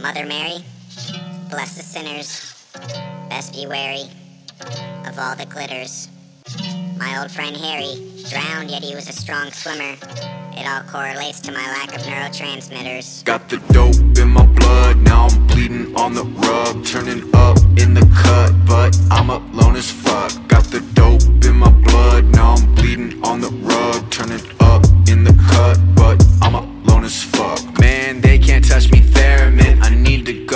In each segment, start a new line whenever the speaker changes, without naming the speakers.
Mother Mary, bless the sinners, best be wary of all that glitters. My old friend Harry drowned, yet he was a strong swimmer. It all correlates to my lack of neurotransmitters.
Got the dope in my blood, now I'm bleeding on the rug. Turning up in the cut, but I'm alone as fuck. Got the dope in my blood, now I'm bleeding on the rug. Turning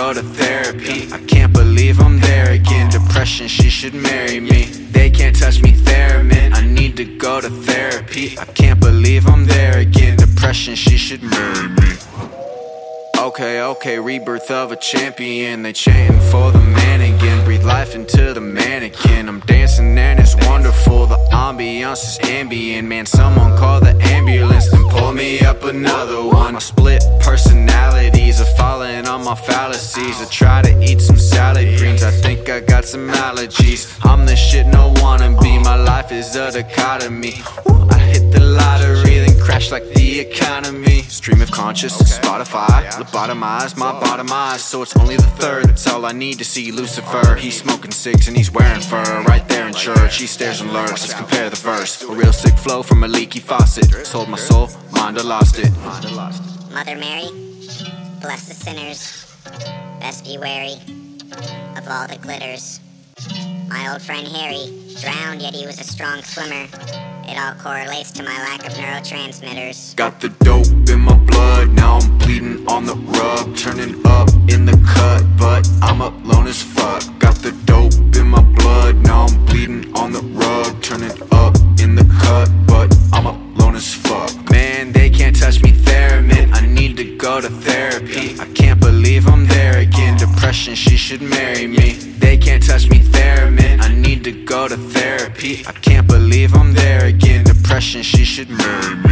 go to therapy. I can't believe I'm there again. Depression, she should marry me. They can't touch me, Theremin. I need to go to therapy. I can't believe I'm there again. Depression, she should marry me. Okay, okay, rebirth of a champion. They chanting for the man again. Breathe life into the mannequin. I'm dancing and it's wonderful. Ambiance is Ambien. Man, someone call the ambulance. Then pull me up another one. My split personalities are falling on my fallacies. I try to eat some salad greens. I think I got some allergies. I'm the shit no wanna be. My life is a dichotomy. I hit the lottery, then crash like the economy. Stream of conscious, Spotify, lobotomize my bottom eyes. So it's only the third, that's all I need to see Lucifer. He's smoking cigs and he's wearing fur right there in church. He stares and lurks, let's compare the verse. A real sick flow from a leaky faucet. Sold my soul, mind I lost it.
Mother Mary, bless the sinners, best be wary of all that glitters. My old friend Harry drowned, yet he was a strong swimmer. It all correlates to my lack of neurotransmitters.
Got the dope in my blood, now I'm bleeding on the rug. Turning up in the cut, but I'm alone as fuck. Got the dope in my blood, now I'm bleeding on the rug. Turning up in the cut, but I'm alone as fuck. Man, they can't touch me, Theremin. I need to go to therapy. I can't believe I'm Depression, she should marry me. They can't touch me, Theremin. I need to go to therapy. I can't believe I'm there again. Depression, she should marry me.